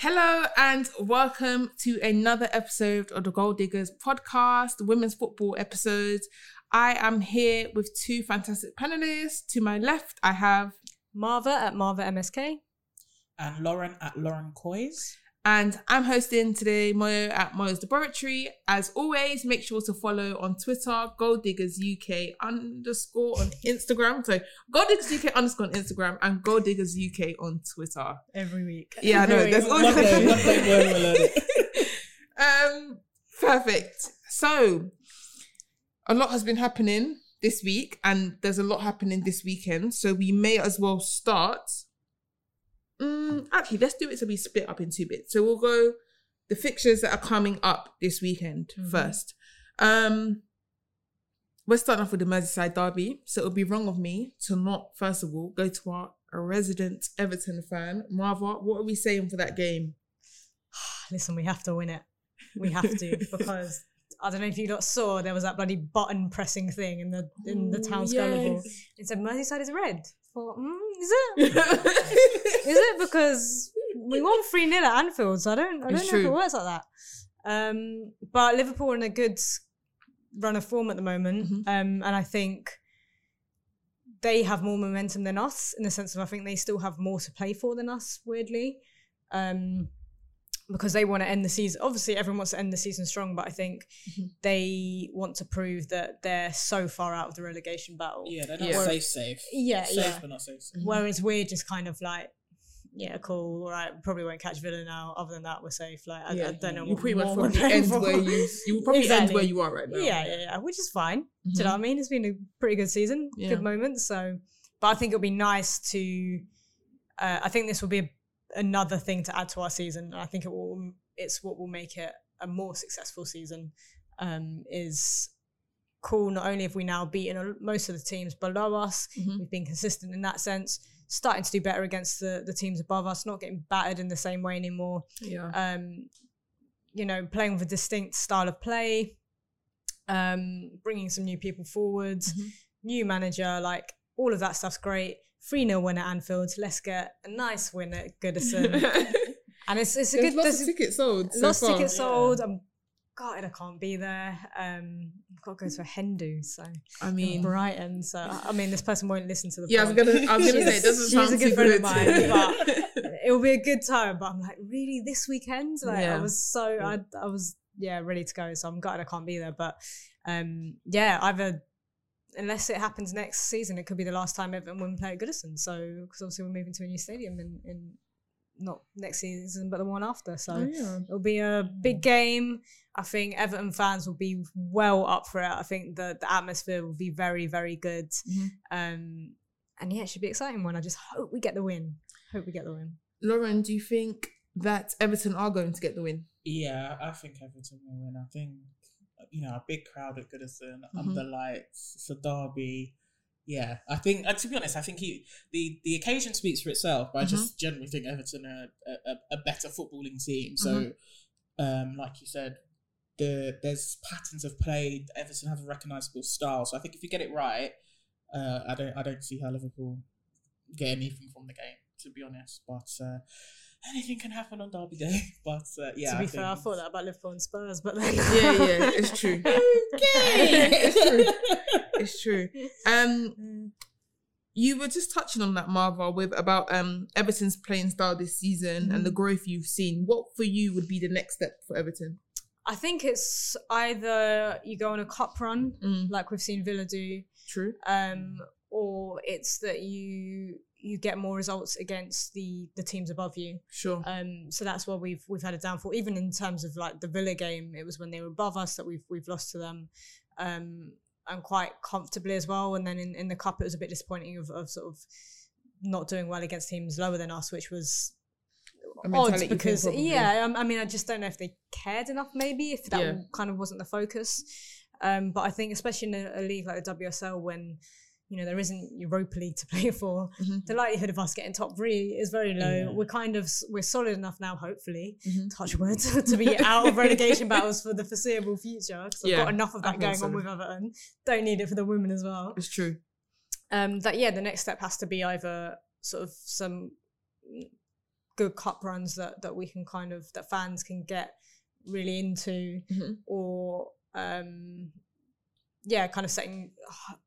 Hello and welcome to another episode of the Gold Diggers podcast, women's football episode. I am here with two fantastic panelists. To my left, I have, Marva at Marva MSK. and Lauren at Lauren Coys. And I'm hosting today Moyo at Moyo's Laboratory. As always, make sure to follow on Twitter, Gold Diggers UK underscore on Instagram. So Gold Diggers UK underscore on Instagram and Gold Diggers UK on Twitter. Every week. Yeah, I know. There's always One day, one day we'll learn um, perfect. So, a lot has been happening this week, and there's a lot happening this weekend. So we may as well start. Mm, actually, let's do it so we split up in two bits. So we'll go the fixtures that are coming up this weekend first. Um, we're starting off with the Merseyside derby, so it would be wrong of me to not first of all go to our a resident Everton fan, Marva. What are we saying for that game? Listen, we have to win it. We have to because I don't know if you lot saw there was that bloody button pressing thing in the in the town square yes. It said Merseyside is red. Thought, mm, is it? is it because we won three 0 at Anfield? So I don't I don't It's know if it works like that. Um, but Liverpool are in a good run of form at the moment, Mhm. um, and I think they have more momentum than us in the sense of I think they still have more to play for than us. Weirdly, um, because they want to end the season. Obviously, everyone wants to end the season strong, but I think Mhm. they want to prove that they're so far out of the relegation battle. Yeah, they're not Yeah. safe, safe. Yeah, safe, yeah. but not safe. safe. Whereas we're just kind of like, yeah, cool, all right, probably won't catch Villa now. Other than that, we're safe. Like, I, I don't know. You what pretty much probably end for. where you you will probably end where you are right now. Yeah, yeah, yeah, which is fine. Do you know Mhm. what I mean? It's been a pretty good season, Yeah. good moments. So, but I think it'll be nice to. Uh, I think this will be a, another thing to add to our season. And I think it will. It's what will make it a more successful season. Um, is cool. Not only have we now beaten a- most of the teams below us, Mhm. we've been consistent in that sense. Starting to do better against the the teams above us, not getting battered in the same way anymore Yeah. um, you know, playing with a distinct style of play, um, bringing some new people forwards, Mhm. new manager, like all of that stuff's great. 3 0 win at Anfield. Let's get a nice win at Goodison. and it's, it's a There's good. lots of tickets sold. so lots of tickets sold. I'm gutted I can't be there. Um, I've got to go to a Hindu, so I mean, Brighton. So I mean, this person won't listen to the. yeah, I was gonna, I was gonna say it doesn't she's sound a good friend of mine, but it will be a good time. But I'm like, really, this weekend? Like, Yeah. I was so, I, I was, yeah, ready to go. So I'm gutted I can't be there. But um, yeah, either unless it happens next season, it could be the last time Everton win play at Goodison. So because obviously we're moving to a new stadium in, in not next season, but the one after. So Oh, yeah. it'll be a big game. I think Everton fans will be well up for it. I think the the atmosphere will be very, very good. Mhm. Um, and yeah, it should be an exciting one. I just hope we get the win. Hope we get the win. Lauren, do you think that Everton are going to get the win? Yeah, I think Everton will win. I think you know a big crowd at Goodison Mhm. under lights. It's a derby. Yeah, I think. Uh, to be honest, I think he the the occasion speaks for itself. But I just generally think Everton are a, a, a better footballing team. So, um, like you said, the there's patterns of play. Everton have a recognisable style. So I think if you get it right, uh, I don't I don't see how Liverpool get anything from the game. To be honest, but uh, anything can happen on Derby Day. But uh, yeah, to be I fair, I thought that about Liverpool and Spurs, but then Yeah, yeah, it's true. Okay, it's true. It's true. Um, you were just touching on that, Marva, with about um Everton's playing style this season and the growth you've seen. What for you would be the next step for Everton? I think it's either you go on a cup run, Mm. like we've seen Villa do, True. um, or it's that you you get more results against the the teams above you. Sure. Um, so that's why we've we've had a downfall. Even in terms of like the Villa game, it was when they were above us that we've we've lost to them, um, and quite comfortably as well. And then in, in the cup, it was a bit disappointing of, of sort of not doing well against teams lower than us, which was odd mentality thing, because yeah, um, I mean, I just don't know if they cared enough. Maybe if that Yeah. kind of wasn't the focus. Um, but I think especially in a, a league like the WSL when you know there isn't Europa League to play for, Mhm. the likelihood of us getting top three is very low. Yeah. We're kind of we're solid enough now, hopefully, Mhm. touch wood, to be out of relegation battles for the foreseeable future. Because I've Yeah, got enough of that going so. on with Everton. Don't need it for the women as well. It's true. Um, that yeah, the next step has to be either sort of some good cup runs that that we can kind of that fans can get really into, Mhm. or um, yeah, kind of setting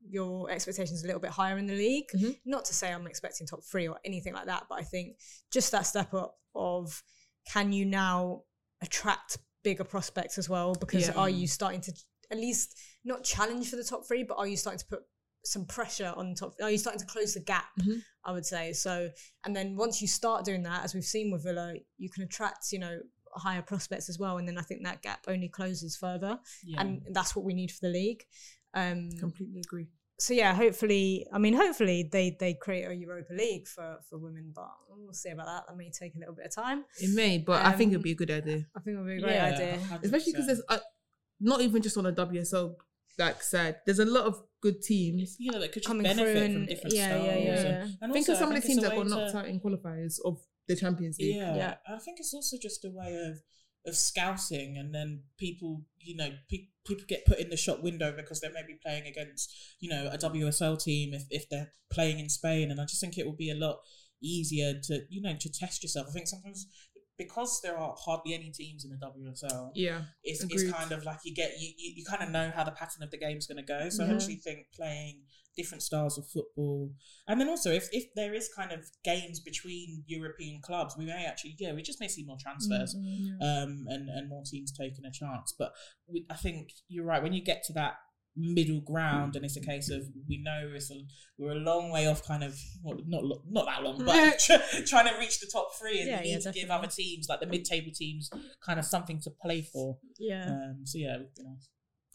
your expectations a little bit higher in the league. Mhm. Not to say I'm expecting top three or anything like that, but I think just that step up of can you now attract bigger prospects as well? Because Yeah. are you starting to at least not challenge for the top three, but are you starting to put some pressure on top? Are you starting to close the gap? Mhm. I would say so. And then once you start doing that, as we've seen with Villa, you can attract, you know, higher prospects as well. And then I think that gap only closes further, Yeah. and that's what we need for the league. Um, Completely agree. so yeah, hopefully, I mean, hopefully they they create a Europa League for for women, but we'll see about that. That may take a little bit of time. It may, but I think it'd Um, be a good idea. I think it would be a great Yeah, idea. 100%. especially because there's uh, not even just on the WSL like said, There's a lot of good teams. you know that could just coming benefit through from different yeah, styles. yeah, yeah, yeah. and think also, of some of the teams it's a that got knocked to- out in qualifiers of the Champions League. Yeah, Yeah. I think it's also just a way of of scouting, and then people, you know, pe- people get put in the shop window because they may be playing against, you know, a WSL team if if they're playing in Spain, and I just think it will be a lot easier to, you know, to test yourself. I think sometimes because there are hardly any teams in the WSL, Yeah. it's, Agreed. it's kind of like you get you, you, you kind of know how the pattern of the game's going to go so i actually think playing different styles of football and then also if, if there is kind of games between european clubs we may actually yeah we just may see more transfers um and and more teams taking a chance but we, i think you're right when you get to that middle ground and it's a case of we know it's a, we're a long way off kind of well, not not that long but tr- trying to reach the top three and Yeah, need yeah, to give definitely. other teams like the mid-table teams kind of something to play for Yeah. um, so yeah, it would be nice.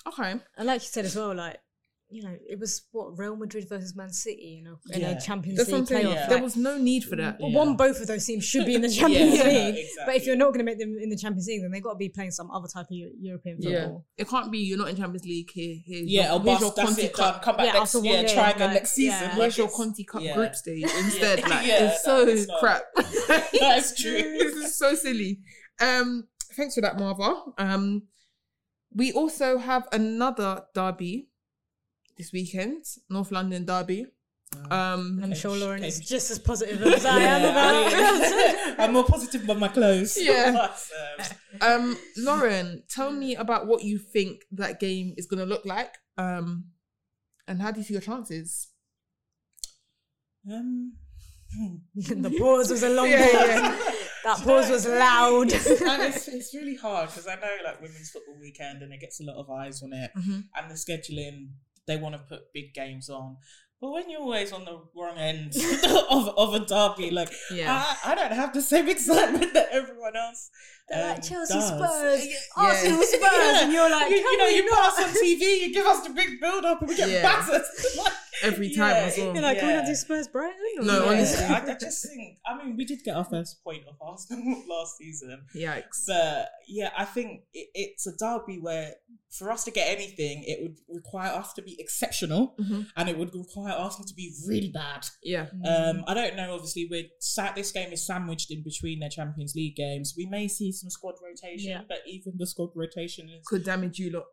Okay. And like you said as well, like you know, it was what Real Madrid versus Man City in a, in Yeah. a Champions That's League playoff. Yeah. There was no need for that. well, Yeah. one, both of those teams should be in the Champions Yeah, League. exactly. But if you're not going to make them in the Champions League, then they've got to be playing some other type of Eu- European Yeah. football. It can't be you're not in Champions League here. Here's Yeah, your, or here's your that's Conti it, Cup. Come back Yeah, next, after one game, try again like, next season. yeah. Like, your it's- Conti Cup yeah. group stage instead. Like Yeah, it's so it's not. crap. That's true. this is so silly. Um, thanks for that, Marva. Um, we also have another derby this weekend, North London derby. Um, I'm Okay, sure Lauren is okay. just as positive as I am about I mean, I'm more positive about my clothes. Yeah. But, um, um, Lauren, tell me about what you think that game is going to look like. Um, and how do you see your chances? um, the pause was a long Yeah, pause. yeah. That pause was loud. and it's, it's really hard because I know like women's football weekend and it gets a lot of eyes on it Mhm. and the scheduling they want to put big games on but when you're always on the wrong end of, of a derby like Yeah. I, I don't have the same excitement that everyone else They're um, like Chelsea does. Spurs, Yeah. Arsenal Spurs, and you're like, you, you know, you not?" pass on TV, you give us the big build up, and we get Yeah. battered Every time as well. You're like, can we not Yeah. do Spurs Brighton? No, not? honestly. I, I just think. I mean, we did get our first point of Arsenal last season, Yikes. but yeah, I think it, it's a derby where for us to get anything, it would require us to be exceptional, Mhm. and it would require Arsenal to be really bad. Yeah. Um, I don't know. Obviously, we're sat. This game is sandwiched in between their Champions League games. We may see some squad rotation, Yeah. but even the squad rotation is Could damage you lot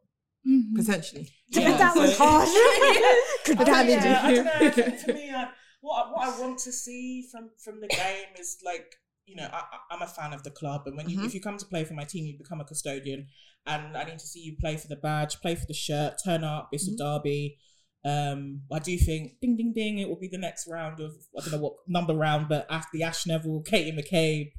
Mm-hmm. potentially. Yeah, that was so- harsh. Could I think, damage yeah, you. don't know. For me, I, what I- what I want to see from from the game is like you know, I, I- I'm a fan of the club, and when you Mhm. if you come to play for my team, you become a custodian, and I need to see you play for the badge, play for the shirt, turn up. It's Mhm. a derby. Um, I do think ding ding ding, it will be the next round of I don't know what number round, but after the Ash Neville, Katie McCabe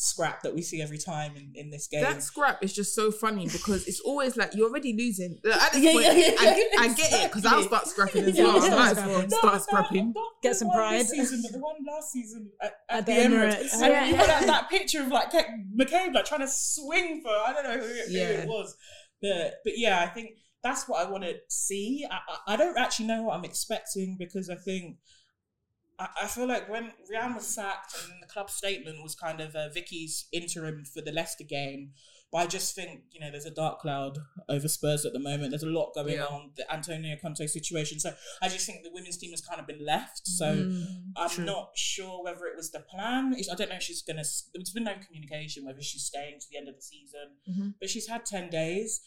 scrap that we see every time in, in this game. That scrap is just so funny because it's always like you're already losing. At this Yeah, point, yeah, yeah, I, I yeah, get it because I'll exactly. start scrapping as Yeah, well. I yeah, might as start well scrapping. start scrapping. not Get some pride. This season, but the one last season at, at, At the, the Emirates. Emirates. And Yeah. you got that, that picture of like McCabe like trying to swing for I don't know who it, who it was, but but yeah, I think that's what I want to see. I, I I don't actually know what I'm expecting because I think. I I feel like when Rehanne was sacked and the club statement was kind of uh, Vicky's interim for the Leicester game, but I just think you know there's a dark cloud over Spurs at the moment. There's a lot going Yeah. on the Antonio Conte situation, so I just think the women's team has kind of been left. So Mm, I'm true. not sure whether it was the plan. I don't know if she's gonna. There's been no communication whether she's staying to the end of the season, Mhm. but she's had ten days.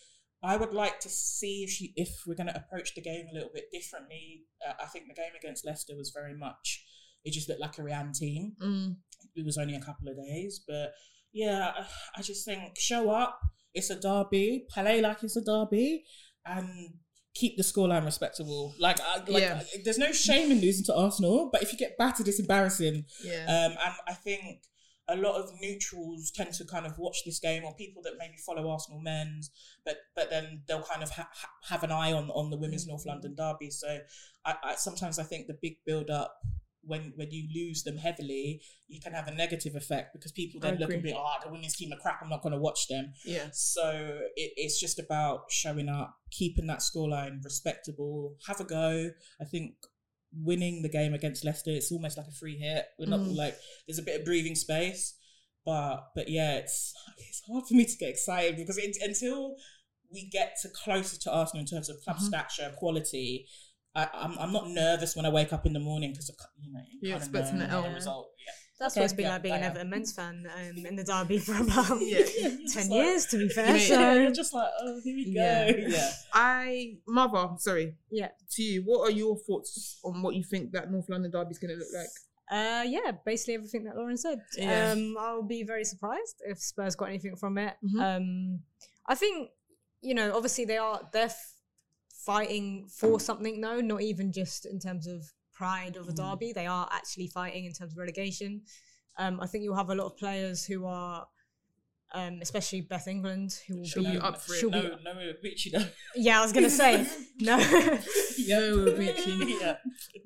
I would like to see if she if we're going to approach the game a little bit differently. Uh, I think the game against Leicester was very much. It just looked like a Rehanne team. Mm. It was only a couple of days, but yeah, I- I just think show up. It's a derby. Play like it's a derby, and keep the scoreline respectable. Like, I, like Yeah. I- there's no shame in losing to Arsenal, but if you get battered, it's embarrassing. Yeah. Um, and I think a lot of neutrals tend to kind of watch this game, or people that maybe follow Arsenal men's, but but then they'll kind of ha- ha- have an eye on on the women's North mm-hmm. London derby. So I, I sometimes I think the big build up. When, when you lose them heavily, you can have a negative effect because people then look and be, oh, the women's team are crap. I'm not going to watch them. yeah. So it, it's just about showing up, keeping that scoreline respectable, have a go. I think winning the game against Leicester, it's almost like a free hit. We're not Mm. like there's a bit of breathing space, but but yeah, it's it's hard for me to get excited because it, until we get to closer to Arsenal in terms of club Mhm. stature, quality. I, I'm I'm not nervous when I wake up in the morning because you know you expecting know the L. result. Yeah. That's Okay, what it's been yeah, like being I an. Everton men's fan um, in the derby for about Yeah. 10 like- years, to be fair. mean- so, you're just like, oh, here we go. Yeah. yeah. I mother, sorry. Yeah. To you, what are your thoughts on what you think that North London derby is going to look like? Uh, yeah, basically everything that Lauren said. Yeah. Um, I'll be very surprised if Spurs got anything from it. Mhm. Um, I think you know, obviously they are they're f- fighting for something though, not even just in terms of pride of a Mm. derby. They are actually fighting in terms of relegation. Um, I think you'll have a lot of players who are. Um, especially Beth England, who will She'll be, be up for it. she'll be- No, no, Richie, no. yeah, I was gonna say no. No, Richie. yeah.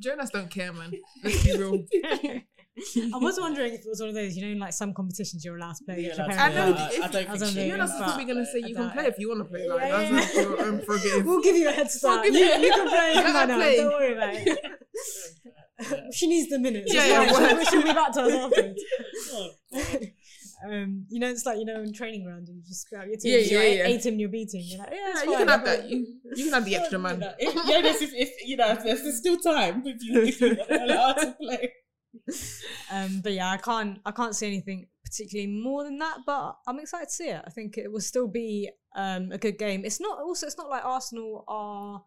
Jonas don't care, man. Let's be real. I was wondering if it was one of those, you know, like some competitions you're allowed to play. Yeah, against I know. yeah, if- I don't I was think she wondering Jonas if is that- probably going to say you can play if you want to play. Like, Yeah, that's yeah, not your own prerogative. We'll give you a head start. give You, you- you can play. You Let can play. play. Don't worry about it. she needs the minutes. Yeah, yeah, fine. She'll, she'll be back to us afterwards. Oh, Um, you know, it's like you know in training ground, you just grab your team. Yeah, you're yeah, yeah. A team, you're B team. You're like, yeah, you can have that. You, you can have the extra man. If, yeah, there's, if, if, you know, if there's, there's still time if you, if you allow to play. Um, but yeah, I can't I can't see anything particularly more than that. But I'm excited to see it. I think it will still be um, a good game. It's not also it's not like Arsenal are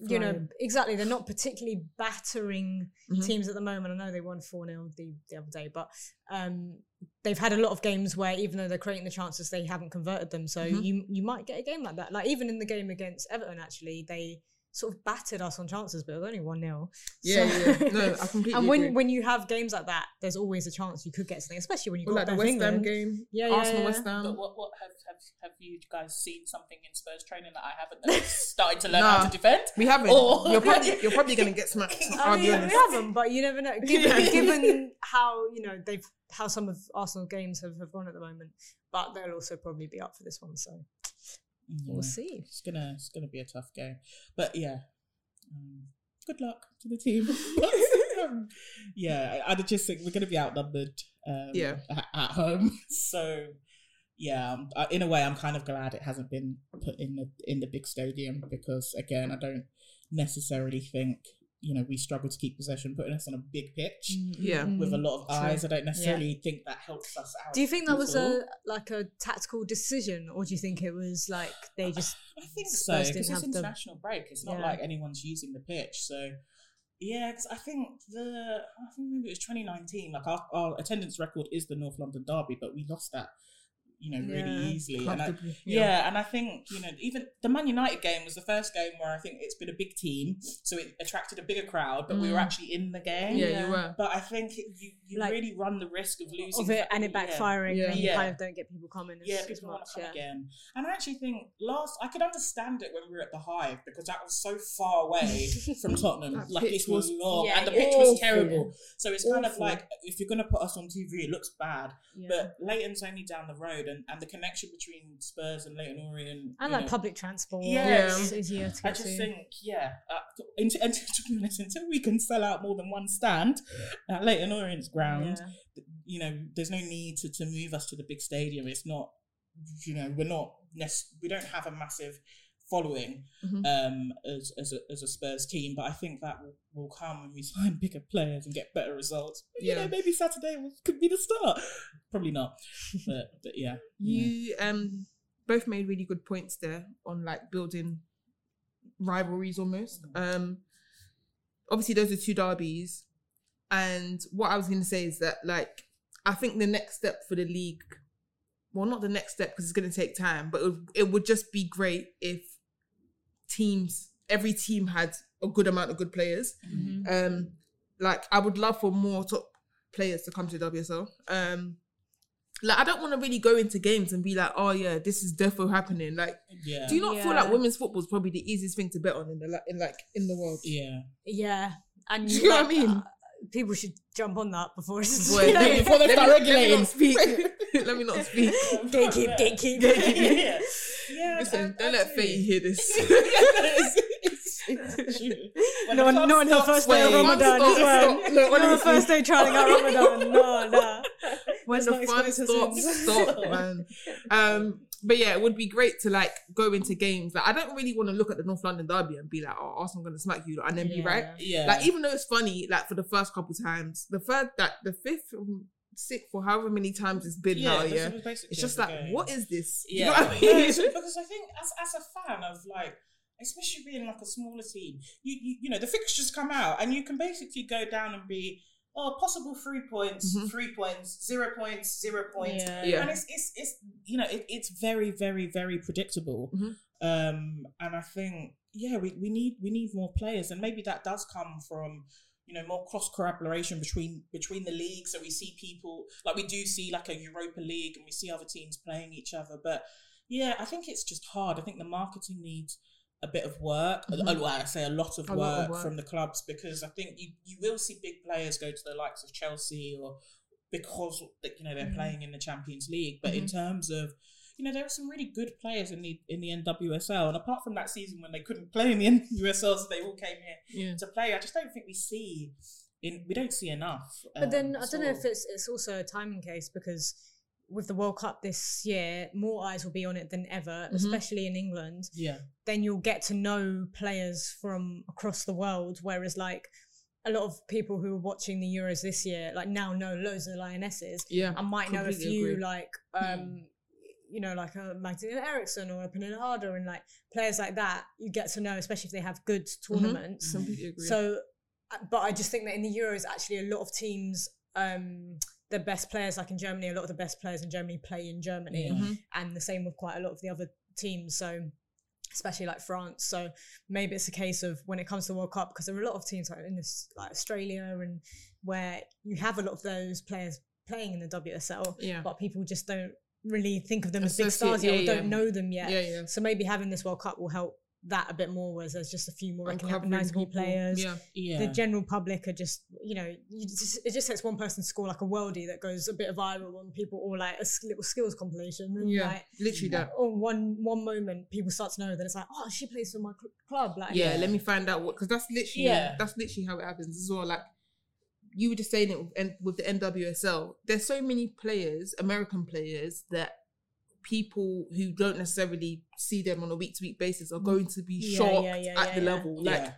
you know exactly they're not particularly battering Mhm. teams at the moment. I know they won four 0 the the other day, but um, they've had a lot of games where even though they're creating the chances, they haven't converted them. So Mhm. you you might get a game like that. Like even in the game against Everton, actually they sort of battered us on chances, but it was only one 0 Yeah, yeah. No, I completely and when agree. when you have games like that, there's always a chance you could get something, especially when you Or got like the Beth West Ham game, Yeah, yeah, Arsenal, yeah. West Ham. But what, what have, have, have you guys seen something in Spurs training that I haven't that started to learn how to defend? We haven't. Or- You're probably you're probably gonna get smacked. I'll be mean, we honest. haven't, but you never know. Given, given how you know they've how some of Arsenal games have, have gone at the moment, but they'll also probably be up for this one. So we'll see. It's gonna it's gonna be a tough game, but yeah. Um, good luck to the team. Um, yeah, I, I just think we're gonna be outnumbered. Um, Yeah. at, at home. So yeah, um, I- in a way, I'm kind of glad it hasn't been put in the in the big stadium because again, I don't necessarily think you know we struggle to keep possession, putting us on a big pitch mm, mm, Yeah. Mm, with a lot of True. eyes. I don't necessarily think that helps us out. Do you think that was all. a like a tactical decision, or do you think it was like they just I think so because didn't it's have the- international break. It's not Yeah. like anyone's using the pitch, so Yeah, because I think the I think maybe it was 2019. Like our, our attendance record is the North London Derby, but we lost that, you know, really easily. And I, Comfortably, yeah. and I think you know even the Man United game was the first game where I think it's been a big team, so it attracted a bigger crowd, but we were Mm. actually in the game. Yeah, Yeah. you were. But I think it, you you Like- really run the risk of losing of it and it backfiring, Yeah. and you kind of don't get people coming Yeah, as people want much. to come Yeah. again. And I actually think last I could understand it when we were at the Hive because that was so far away from Tottenham. Like it was long Yeah, and the yeah. pitch was terrible. So it's kind of like if you're gonna put us on TV, it looks bad. Yeah. But Leyton's only down the road and, and the connection between Spurs and Leyton Orient and like know, public transport, Yeah. it's easier to I just to. think, yeah, uh, until, until, to be honest, until we can sell out more than one stand at Leyton Orient's ground, Yeah. you know, there's no need to, to move us to the big stadium. It's not, you know, we're not, we don't have a massive following Mhm. um, as, as, a, as a Spurs team, but I think that will, will come when we sign bigger players and get better results. You Yeah. know, maybe Saturday could be the start. Probably not, but, but yeah. yeah. You um both made really good points there on like building rivalries almost. Um obviously those are two derbies. And what I was gonna say is that like I think the next step for the league, well not the next step because it's gonna take time, but it would, it would just be great if teams every team had a good amount of good players. Mhm. Um, like I would love for more top players to come to WSL. Um, like I don't want to really go into games and be like, oh yeah, this is defo happening. Like, Yeah. do you not feel like women's football is probably the easiest thing to bet on in the in like in the world? yeah. Yeah, and Do you know what I mean? uh, people should jump on that before it's Boy, you let me- before they let start me- let me regulating. not speak. let me not speak. gatekeep, gatekeep. yeah. Yeah. Listen, I- don't I let do. Faye hear this. It's- it's- it's true. When No, the on her first day of playing- Ramadan Stop, as well. stop. No, Not on her first day trying out Ramadan. No, no. when Let's the not fun expose her stops, sins. stop, man. Um, but yeah, it would be great to like go into games. Like, I don't really want to look at the North London derby and be like, "Oh, Arsenal gonna smack you," and then be Yeah. right. Yeah. Like, even though it's funny, like for the first couple times, the third, that the fifth, um, for however many times it's been now, yeah, it's just like, game. what is this? You Yeah, know what I mean? it's- because I think as as a fan of like, especially being like a smaller team, you you, you know the fixtures come out and you can basically go down and be oh possible three points, Mhm. three points, zero points, zero points, Yeah. Yeah. and it's it's it's you know it, it's very very very predictable. Mhm. Um, and I think yeah we, we need we need more players, and maybe that does come from you know more cross collaboration between between the leagues. So we see people like we do see like a Europa League, and we see other teams playing each other. But yeah, I think it's just hard. I think the marketing needs a bit of work. Mhm. Uh, well, I say a lot of A work, lot of work. from the clubs because I think you you will see big players go to the likes of Chelsea or because you know they're Mhm. playing in the Champions League. But in terms of you know, there are some really good players in the in the NWSL, and apart from that season when they couldn't play in the NWSL, so they all came here Yeah. to play. I just don't think we see in we don't see enough. But then um, I don't know if it's it's also a timing case because with the World Cup this year, more eyes will be on it than ever, Mhm. especially in England. yeah, Then you'll get to know players from across the world, whereas like a lot of people who are watching the Euros this year, like now know loads of the Lionesses. Yeah, I might know a few agree. like um you know like a Magdalena Eriksson or a Pernille Harder and like players like that you get to know especially if they have good tournaments completely agree. so uh, but I just think that in the Euros actually a lot of teams um the best players like in Germany a lot of the best players in Germany play in Germany. Mhm. and the same with quite a lot of the other teams so especially like France so maybe it's a case of when it comes to the World Cup because there are a lot of teams like in this like Australia and where you have a lot of those players playing in the WSL Yeah. but people just don't really think of them as big stars yet yeah, or don't know them yet yeah, yeah. so maybe having this World Cup will help that a bit more whereas there's just a few more recognizable players Yeah. yeah. the general public are just you know you just, it just takes one person to score like a worldie that goes a bit viral and people or like a little skills compilation and Yeah, like literally that. or one one moment people start to know that it's like oh she plays for my cl- club like yeah, let me find out what because that's literally Yeah. that's literally how it happens as well. Like you were just saying it with, with the NWSL. There's so many players, American players, that people who don't necessarily see them on a week to week basis are going to be Yeah, shocked yeah, yeah, at yeah, the yeah. level. Like yeah.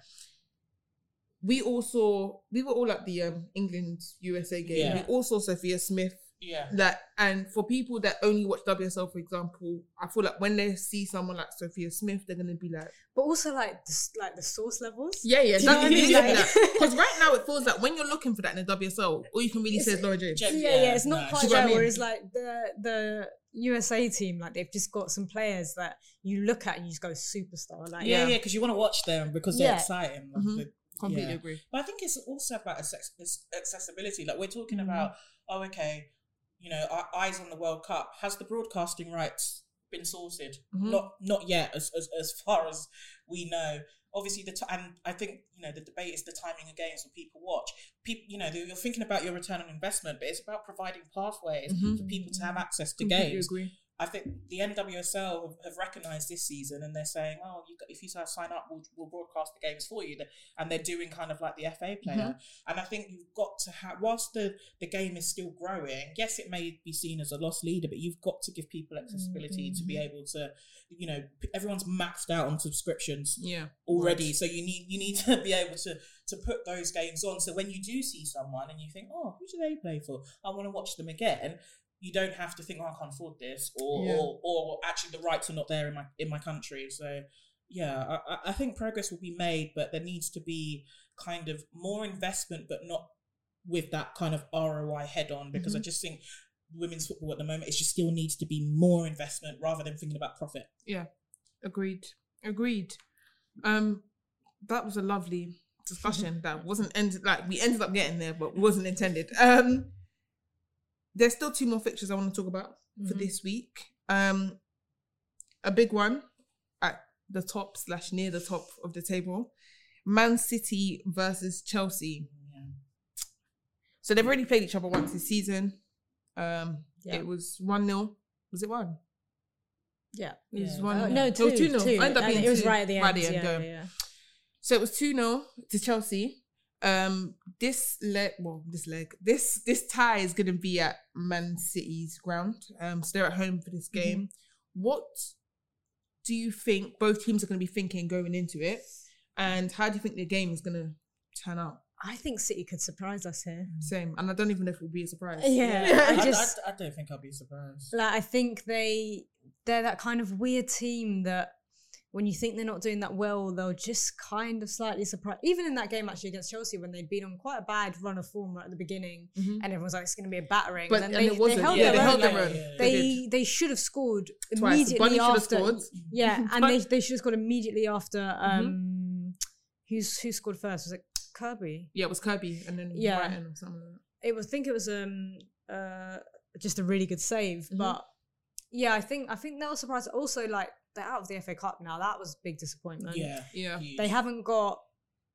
we all saw, we were all at the um, England USA game. Yeah. We all saw Sophia Smith Yeah. That and for people that only watch WSL, for example, I feel like when they see someone like Sophia Smith, they're gonna be like, But also like the, like the source levels. yeah, yeah, Do you know what I mean? Like- Because right now it feels like when you're looking for that in the WSL, all you can really say is Lauren James. Yeah, yeah, Yeah, it's not no. quite See what I there. mean? Whereas like the the USA team, like they've just got some players that you look at and you just go superstar. Like Yeah, Yeah. yeah, because you want to watch them because they're Yeah. exciting. Like, Mhm. the- Completely yeah. agree. But I think it's also about access- accessibility. Like we're talking Mm-hmm. about, oh, okay, you know, our eyes on the World Cup. Has the broadcasting rights been sorted? Mhm. Not, not yet, as, as as far as we know. Obviously, the t- and I think you know the debate is the timing of games when people watch. People, you know, you're thinking about your return on investment, but it's about providing pathways Mhm. for people to have access to Completely games. agree. I think the NWSL have, have recognised this season, and they're saying, "Oh, you, got- if you sign up, we'll, we'll broadcast the games for you." And they're doing kind of like the FA player. Mm-hmm. And I think you've got to have, whilst the the game is still growing. Yes, it may be seen as a loss leader, but you've got to give people accessibility to be mm-hmm. able to, you know, everyone's maxed out on subscriptions Yeah. already, so you need you need to be able to to put those games on. So when you do see someone and you think, "Oh, who do they play for? I want to watch them again." You don't have to think, oh, I can't afford this, or, Yeah. or or actually the rights are not there in my in my country. So yeah, I, I- think progress will be made, but there needs to be kind of more investment, but not with that kind of ROI head on, because I just think women's football at the moment it just still needs to be more investment rather than thinking about profit. Yeah. Agreed. Agreed. Um, that was a lovely discussion that wasn't ended like we ended up getting there, but wasn't intended. Um, there's still two more fixtures I want to talk about for this week. Um, a big one at the top slash near the top of the table, Man City versus Chelsea. So they've already played each other once this season. Um, Yeah. it was one 0 Was it one? Yeah. It was Yeah. one. Uh, no, It two. was two 0. Ended up being it was two right at the end. Right at the end, yeah, yeah. So it was 2 0 to Chelsea. Um, this leg, well, this leg, this this tie is going to be at Man City's ground. Um, so they're at home for this game. What do you think both teams are going to be thinking going into it? And how do you think the game is going to turn out? I think City could surprise us here. Same. And I don't even know if it will be a surprise. Yeah, I I, just I, I don't think I'll be surprised. like I think they they're that kind of weird team that when you think they're not doing that well, they'll just kind of slightly surprise. Even in that game actually against Chelsea, when they'd been on quite a bad run of form right at the beginning, Mhm. and everyone's like, "It's going to be a battering," But and and they, it wasn't. they held yeah, their they own. held like, their own. yeah. They they they should have scored Twice. Immediately should after. scored. Yeah, and they, they should have scored immediately after. Um, who's who scored first? Was it Kirby? Yeah, it was Kirby and then Yeah. Brighton or something like that. It was. I think it was um uh just a really good save, Mhm. but yeah, I think I think they were surprised. Also, like they're out of the FA Cup now. That was a big disappointment. Yeah, Yeah. huge. They haven't got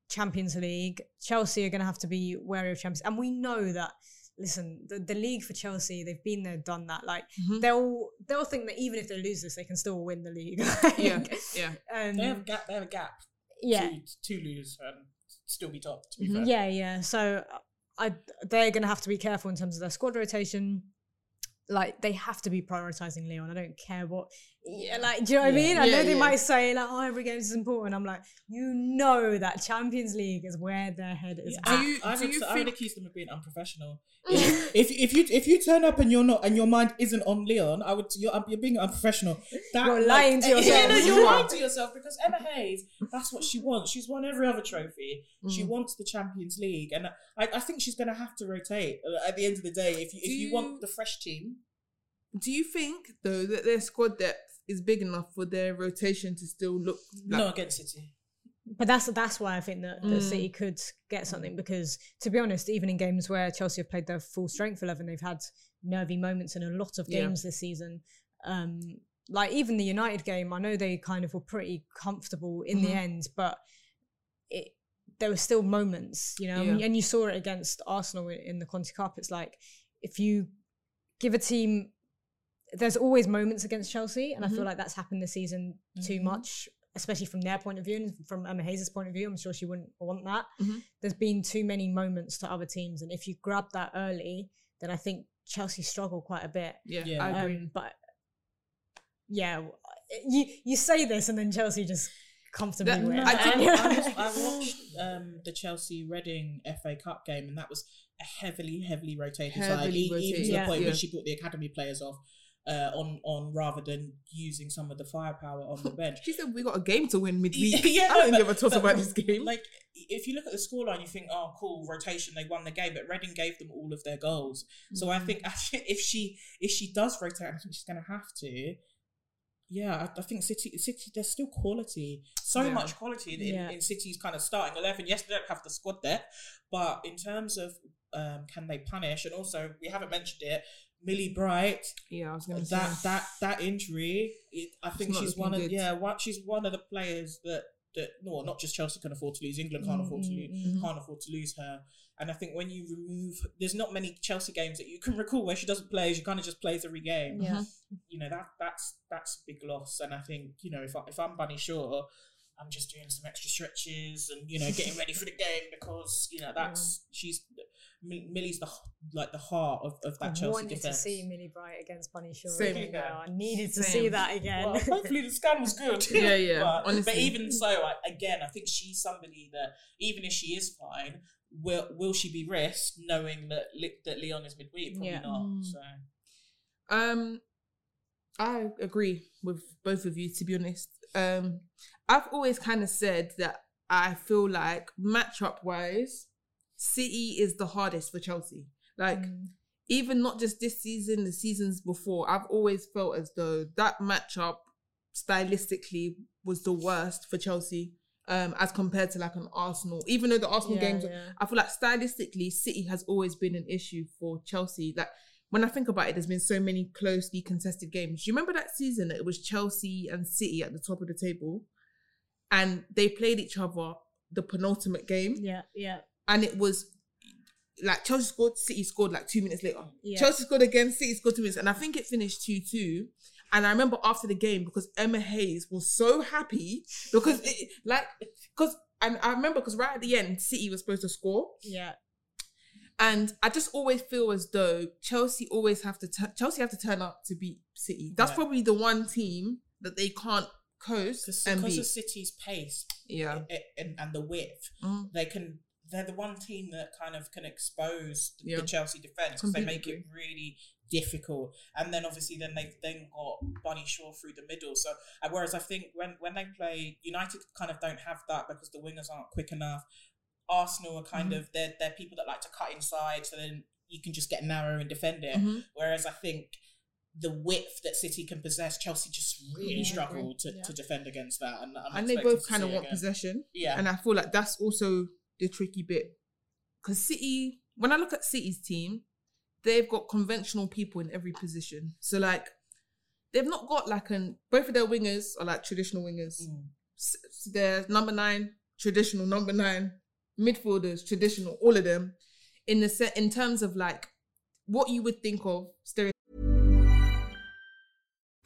Champions League. Chelsea are going to have to be wary of Champions, and we know that. Listen, the, the league for Chelsea, they've been there, done that. Like Mhm. they'll they'll think that even if they lose this, they can still win the league. Yeah, Like, yeah. Um, They have a gap. They have a gap. yeah, To, to lose and still be top. To be Mhm. fair. yeah, yeah. So I they're going to have to be careful in terms of their squad rotation. Like they have to be prioritizing Lyon. I don't care what. Yeah, like do you know what I mean? I Yeah, know they yeah. might say like, "Oh, every game is important." I'm like, you know that Champions League is where their head is. Yeah, at. Do you- I, I, do would, you I would think- accuse them of being unprofessional. if if you if you turn up and you're not and your mind isn't on Lyon, I would you're, you're being unprofessional. That, You're lying to Yeah, yourself. no, you're lying to yourself because Emma Hayes, that's what she wants. She's won every other trophy. She Mm. wants the Champions League, and I, I think she's going to have to rotate uh, at the end of the day. If you if you you- want the fresh team, Do you think though that their squad depth is big enough for their rotation to still look like not against City. But that's that's why I think that the Mm. City could get something because, to be honest, even in games where Chelsea have played their full strength eleven, they've had nervy moments in a lot of Yeah. games this season. Um, like even the United game, I know they kind of were pretty comfortable in the Mhm. end, but it there were still moments, you know, Yeah. and you saw it against Arsenal in, in the Conti Cup. It's like if you give a team. There's always moments against Chelsea, and I Mm-hmm. feel like that's happened this season too Mhm. much, especially from their point of view and from Emma Hayes' point of view. I'm sure she wouldn't want that. Mhm. There's been too many moments to other teams, and if you grab that early, then I think Chelsea struggle quite a bit. yeah, Yeah. I agree. Um, but yeah, you you say this, and then Chelsea just comfortably That- win. I I, think- And- I, was- I watched um, the Chelsea Reading FA Cup game, and that was a heavily, heavily rotated Heavily side, e- even rotated, to the Yeah. point yeah. where she brought the academy players off uh, on on rather than using some of the firepower on the bench. She said we got a game to win midweek. Yeah, I don't but- give a toss but, about this game. Like, if you look at the scoreline, you think, "Oh, cool, rotation, they won the game." But Reading gave them all of their goals, so Mm. I think if she if she does rotate, I think she's going to have to. Yeah, I, I think City City there's still quality, so Yeah. much quality in, in, Yeah. in City's kind of starting eleven. Yes, they don't have the squad depth, but in terms of um, can they punish, and also we haven't mentioned it, Millie Bright, yeah, I was gonna say that that that injury, it, I think she's one of good. yeah, one, she's one of the players that that no, not just Chelsea can afford to lose. England can't afford to lose, Mm-hmm. can't afford to lose her. And I think when you remove, there's not many Chelsea games that you can recall where she doesn't play. She kind of just plays every game. Yeah. You know that that's that's a big loss. And I think you know if I, if I'm Bunny Shaw. I'm just doing some extra stretches and you know getting ready for the game because you know that's she's Mi- Millie's the like the heart of, of that I Chelsea wanted defense. to see Millie Bright against Bunny Shaw. Same again, though. I needed to Same. see that again. Well, hopefully the scan was good. Yeah, yeah, but, but even so, I, again, I think she's somebody that even if she is fine, will will she be risked knowing that Le- that Lyon is midweek? Probably Yeah. not. Mm. So Um, I agree with both of you. To be honest, um, I've always kind of said that I feel like matchup wise, City is the hardest for Chelsea. Like Mm. even not just this season, the seasons before, I've always felt as though that matchup stylistically was the worst for Chelsea. Um, as compared to like an Arsenal, even though the Arsenal Yeah, games, yeah. I feel like stylistically, City has always been an issue for Chelsea. Like when I think about it, there's been so many closely contested games. Do you remember that season that it was Chelsea and City at the top of the table, and they played each other the penultimate game, Yeah, yeah. and it was like Chelsea scored, City scored like two minutes later. Yeah. Chelsea scored again, City scored two minutes, and I think it finished two two. And I remember after the game because Emma Hayes was so happy because it, like because and I remember because right at the end City was supposed to score Yeah. And I just always feel as though Chelsea always have to Chelsea have to turn up to beat City. That's Yeah. probably the one team that they can't coast because and because beat. of City's pace yeah. i- and, and the width, Mm. they can. They're the one team that kind of can expose the, Yeah. the Chelsea defense because they make it really difficult. And then obviously then they've then got Bunny Shaw through the middle. So uh, whereas I think when when they play United, kind of don't have that because the wingers aren't quick enough. Arsenal are kind Mhm. of they're they're people that like to cut inside, so then you can just get narrow and defend it. Mhm. Whereas I think the width that City can possess, Chelsea just really Yeah, struggle to, Yeah. to defend against that. And, I'm And they both kind of want again. possession. Yeah. And I feel like that's also the tricky bit. Because City, when I look at City's team, they've got conventional people in every position. So like they've not got like an both of their wingers are like traditional wingers. Mm. Their number nine, traditional number nine, midfielders, traditional, all of them. In the set in terms of like what you would think of stereo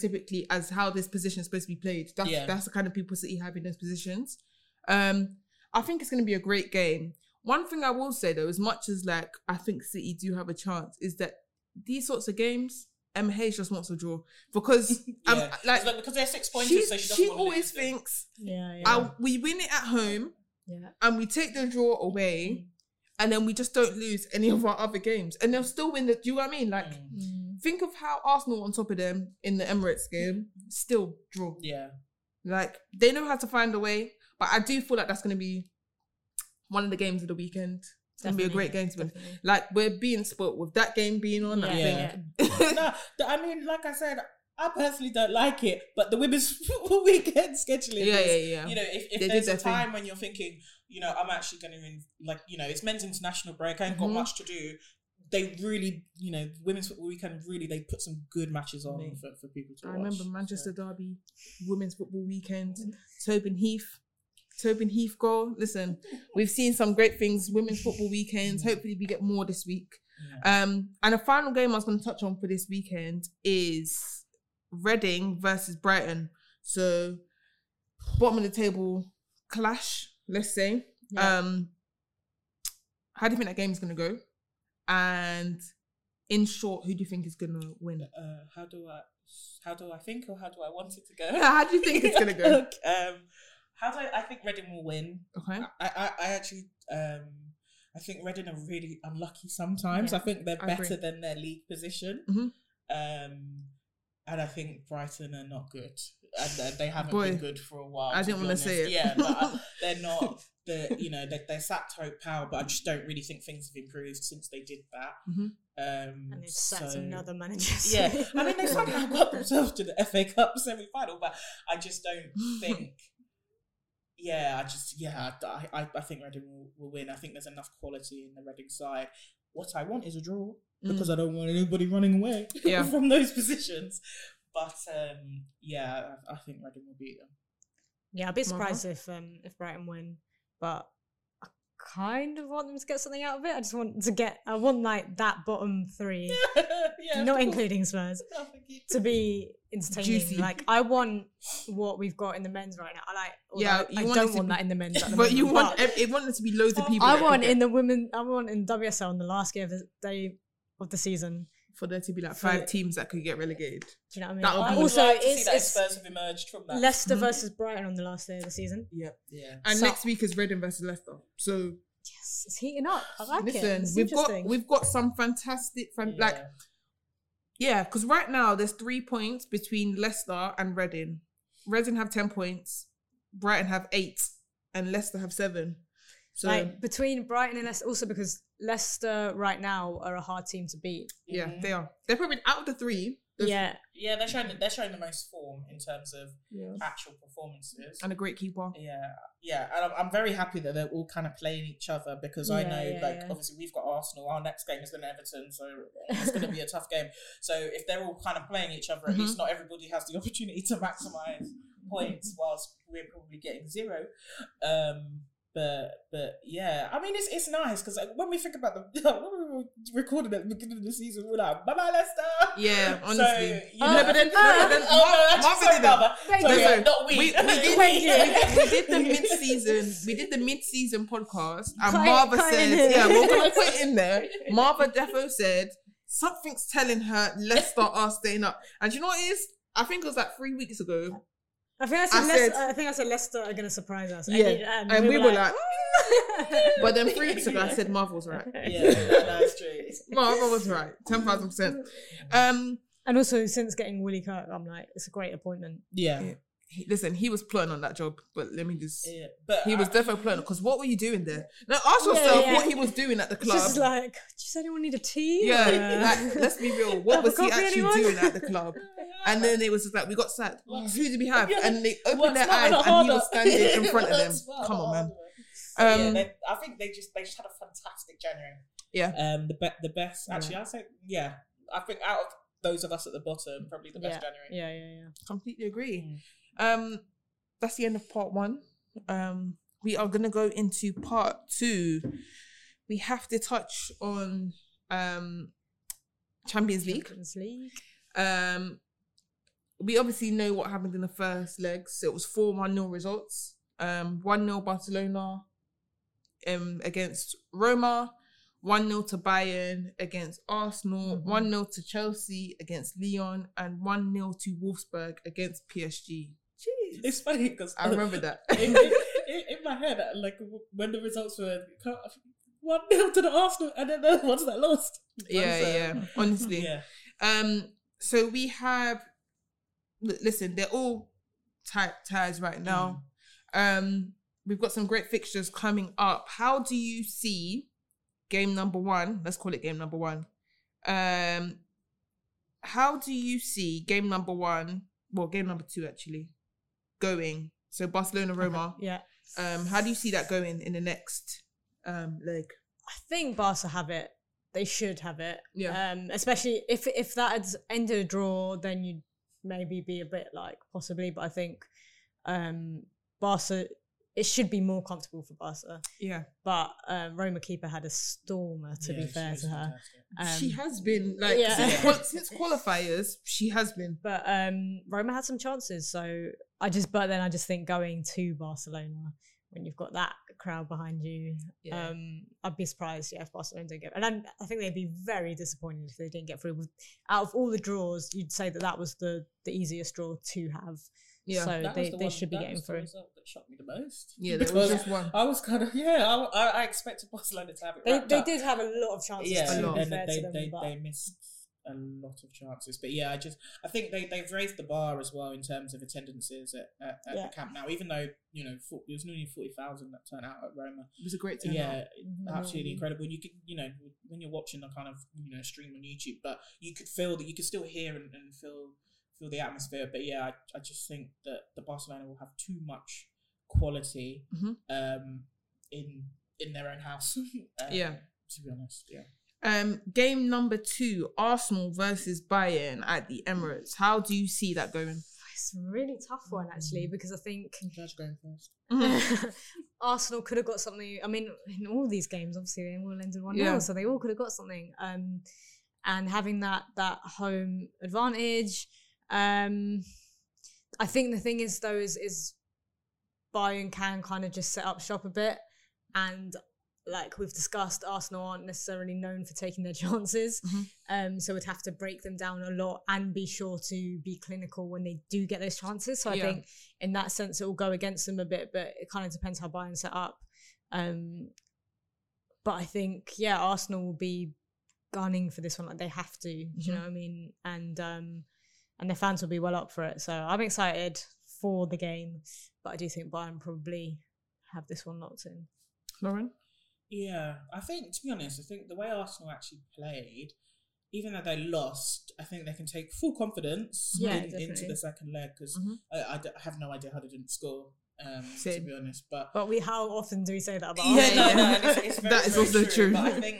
Typically as how this position is supposed to be played. That's Yeah. that's the kind of people City have in those positions. Um, I think it's going to be a great game. One thing I will say though, as much as like I think City do have a chance, is that these sorts of games, MH just wants to draw because um, Yeah. like like, because they're six points. she, so she doesn't she wanna always lose thinks Yeah, yeah. "I- we win it at home yeah. and we take the draw away, and then we just don't lose any of our other games, and they'll still win the. Do you know what I mean? Like, Mm. Think of how Arsenal on top of them in the Emirates game still draw. Yeah. Like they know how to find a way, but I do feel like that's going to be one of the games of the weekend. It's going to be a great game to win. definitely. Like we're being spoilt with that game being on. I Yeah, no, I mean, like I said, I personally don't like it, but the women's football weekend scheduling. Yeah, is, yeah, yeah. You know, if, if there's a their thing. time when you're thinking, you know, I'm actually going to, in, like, you know, it's men's international break, I ain't Mhm. got much to do. They really, you know, women's football weekend really, they put some good matches on Mate. for, for people to watch. I watch. remember Manchester so. Derby, women's football weekend, Tobin Heath, Tobin Heath goal. Listen, we've seen some great things. Women's football weekends. Hopefully, we get more this week. Um, and a final game I was going to touch on for this weekend is Reading versus Brighton. So, bottom of the table clash, let's say. Yeah. Um, how do you think that game is going to go? And in short, who do you think is going to win? Uh, how do I, how do I think, or how do I want it to go? How do you think it's going to go? um, how do I, I think Reading will win. Okay. I, I, I actually um I think Reading are really unlucky sometimes. Yeah, I think they're I better agree. than their league position. Mhm. Um and I think Brighton are not good. And uh, they haven't Boy, been good for a while. I didn't wanna say it. Yeah, but I, they're not the you know, they they're sacked Hope Powell, but I just don't really think things have improved since they did that. Mhm. Um And they've sacked so- another manager. yeah, I mean they somehow got themselves to the FA Cup semi final, but I just don't think. Yeah, I just yeah, I I, I think Reading will, will win. I think there's enough quality in the Reading side. What I want is a draw because I don't want anybody running away Yeah. from those positions. But um, yeah, I, I think Reading will beat them. Yeah, I'd be Martha? surprised if um if Brighton win, but I kind of want them to get something out of it. I just want to get I want like that bottom three, yeah, not including Spurs, I think you- to be entertaining. Juicy. Like I want what we've got in the men's right now. I like Yeah, although you I want don't want be- that in the men's at the but you want ev- it wanted to be loads of people. I want in the women I want in WSL on the last game of the day of the season. For there to be like five teams that could get relegated. Do you know what I mean? That would I be- would also, like to see it's, that it's Spurs have emerged from that. Leicester Mhm. versus Brighton on the last day of the season. Yep. yeah. And So- next week is Reading versus Leicester. So Yes, it's heating up. I like it. listen, It's we've got we've got some fantastic fan- like Yeah. yeah, because right now there's three points between Leicester and Reading. Reading have ten points, Brighton have eight, and Leicester have seven. So like between Brighton and Leicester, also because Leicester right now are a hard team to beat. yeah, Mhm. they are. They're probably out of the three. Yeah, Yeah, they're showing they're showing the most form in terms of Yeah. actual performances. and a great keeper. Yeah, yeah, and I'm, I'm very happy that they're all kind of playing each other because I know, yeah, like, yeah. obviously we've got Arsenal. Our next game is going to Everton, so it's going to be a tough game. So if they're all kind of playing each other, at Mm-hmm. least not everybody has the opportunity to maximise points, whilst we're probably getting zero. Um, but but yeah, I mean it's it's nice because like, when we think about the when we were recording at the beginning of the season, we we're like, bye bye Leicester. Yeah, So, honestly. you no, know- but then, no, Ah. but then Oh, no, Mar- Marvin sorry, did that. Baba. Thank Sorry, you. yeah, not we. we, we, did, Thank you. we did the mid-season we did the mid-season podcast and it- Marva in said yeah we're gonna put it in there Marva Defo said something's telling her Leicester are staying up and you know what it is I think it was like three weeks ago I think I said, I Leicester, said- I think I said Leicester are going to surprise us. Yeah, and, and we were like, "Mm." but then three weeks ago I said Marva's right Yeah, that's true. Marva was right 10,000% um and also since getting Willie Kirk, I'm like, it's a great appointment. Yeah. Yeah. he, listen he was plotting on that job but let me just Yeah, but he was I- definitely plotting because what were you doing there now ask yourself yeah. what he was doing at the It's club just like, does anyone need a tea? Yeah, like, let's be real. What Have was he coffee, actually anyone? doing at the club? And then it was just like, we got sacked. Who did we have? And they opened Work their eyes and he was standing in front of them. Work Come not on, man. harder. So, yeah, Um, they, I think they just they just had a fantastic January. Yeah. Um, the be- the best actually, I'd say yeah. I think out of those of us at the bottom, probably the best yeah, January. yeah, yeah, yeah. Completely agree. Um, that's the end of part one. Um, we are gonna go into part two. We have to touch on um Champions League. Champions League. Um, we obviously know what happened in the first legs. It was four one 0 results. Um, one 0 Barcelona, um, against Roma, 1 0 to Bayern against Arsenal, Mm-hmm. 1 0 to Chelsea against Lyon, and 1 0 to Wolfsburg against PSG. Jeez. It's funny because I remember that. in, in, in my head, like when the results were one 0 to the Arsenal, and then the ones that lost. yeah, So, yeah. Honestly. yeah. Um, so we have listen, they're all tight ties right now. Um, we've got some great fixtures coming up. How do you see game number one? Let's call it game number one. Um, how do you see game number one? Well, game number two actually going. So Barcelona Roma. Yeah. Um, how do you see that going in the next um leg? I think Barca have it. They should have it. Yeah. Um, especially if if that had ended a draw, then you'd maybe be a bit like possibly. But I think um, Barca, it should be more comfortable for Barca. Yeah, But um, Roma keeper had a stormer. To Yeah, be fair to her, um, she has been like yeah. since, since qualifiers. She has been. But um, Roma had some chances, so I just. But then I just think going to Barcelona when you've got that crowd behind you, Yeah. um, I'd be surprised yeah, if Barcelona don't get. And I'm, I think they'd be very disappointed if they didn't get through. Out of all the draws, you'd say that that was the the easiest draw to have. Yeah. so they, the they one- should be that getting was the through. result that shocked me the most. Yeah, there was just one. I was kind of yeah. I, I, I expected Barcelona to have it. They, they up. did have a lot of chances. yeah, to lot. be and fair they, to them, they, but they missed a lot of chances. But yeah, I just I think they they've raised the bar as well in terms of attendances at, at, at Yeah. the camp now. Even though you know for, there was nearly forty thousand that turned out at Roma. It was a great turnout. Yeah, Mhm. absolutely incredible. You could, you know, when you're watching the kind of you know stream on YouTube, but you could feel that you could still hear and, and feel feel the atmosphere. But yeah, I, I just think that the Barcelona will have too much quality Mhm. um, in in their own house. um, Yeah. to be honest, yeah. Um, game number two, Arsenal versus Bayern at the Emirates. How do you see that going? It's a really tough one actually Mm. because I think Judge going first. Arsenal could have got something. I mean, in all these games, obviously they all ended one 0 Yeah. so they all could have got something. Um, and having that that home advantage, um, I think the thing is though is is Bayern can kind of just set up shop a bit, and like we've discussed, Arsenal aren't necessarily known for taking their chances. Mhm. Um, so we'd have to break them down a lot and be sure to be clinical when they do get those chances. So I Yeah. think in that sense it will go against them a bit, but it kind of depends how Bayern set up. Um, but I think yeah, Arsenal will be gunning for this one like they have to. Do you know what I mean? And um, and their fans will be well up for it. So I'm excited for the game, but I do think Bayern probably have this one locked in. Lauren? Yeah, I think to be honest, I think the way Arsenal actually played, even though they lost, I think they can take full confidence Yeah, in, into the second leg because Mhm. I, I d- I have no idea how they didn't score. Um, to be honest, but But we how often do we say that about yeah, Arsenal? no, no, it's, it's very, That is also true. But I think